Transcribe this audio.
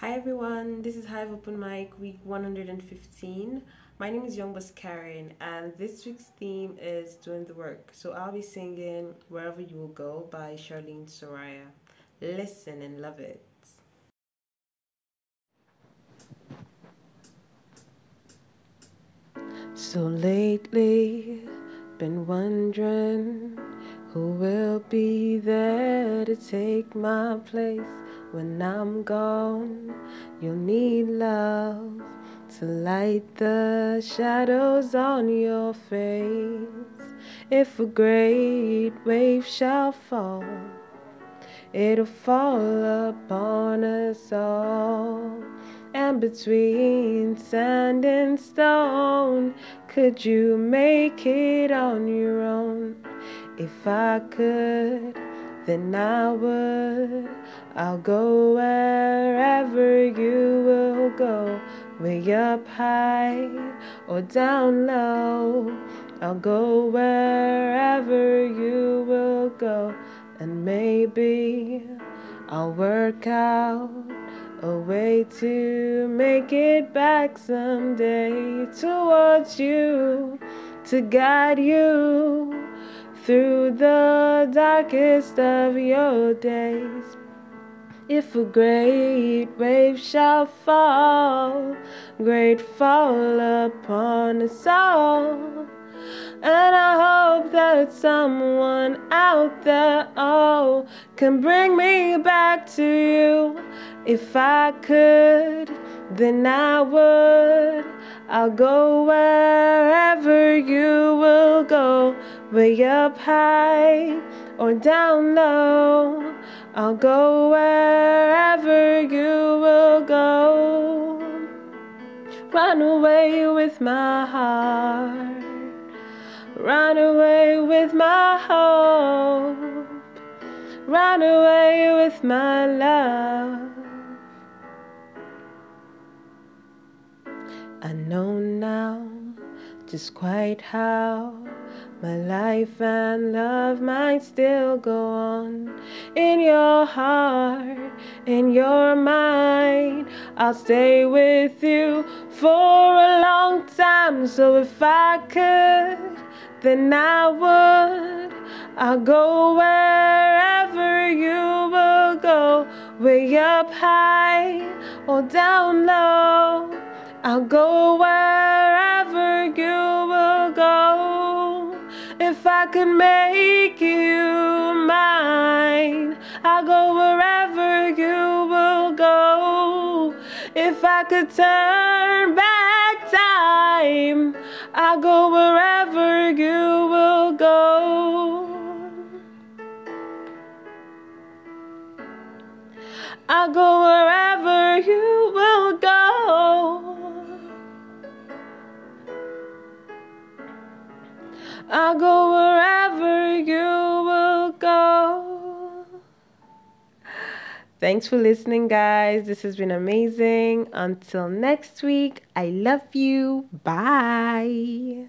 Hi everyone, this is Hive Open Mic week 115. My name is Young Boss Karin and this week's theme is doing the work. So I'll be singing Wherever You Will Go by Charlene Soraia. Listen and love it. So lately, been wondering who will be there to take my place when I'm gone. You'll need love to light the shadows on your face. If a great wave shall fall, it'll fall upon us all. And between sand and stone, could you make it on your own? If I could, then I would. I'll go wherever you will go, way up high or down low. I'll go wherever you will go, and maybe I'll work out a way to make it back someday towards you, to guide you through the darkest of your days. If a great wave shall fall, great fall upon us all. And I hope that someone out there, oh, can bring me back to you. If I could, then I would. I'll go go, way up high or down low. I'll go wherever you will go. Run away with my heart. Run away with my hope. Run away with my love. I know now just quite how my life and love might still go on in your heart, in your mind. I'll stay with you for a long time. So if I could, then I would. I'll go wherever you will go, way up high or down low. I'll go wherever I'll go wherever you will go. If I could turn back time, I'll go wherever you will go. I'll go wherever Thanks for listening, guys. This has been amazing. Until next week, I love you. Bye.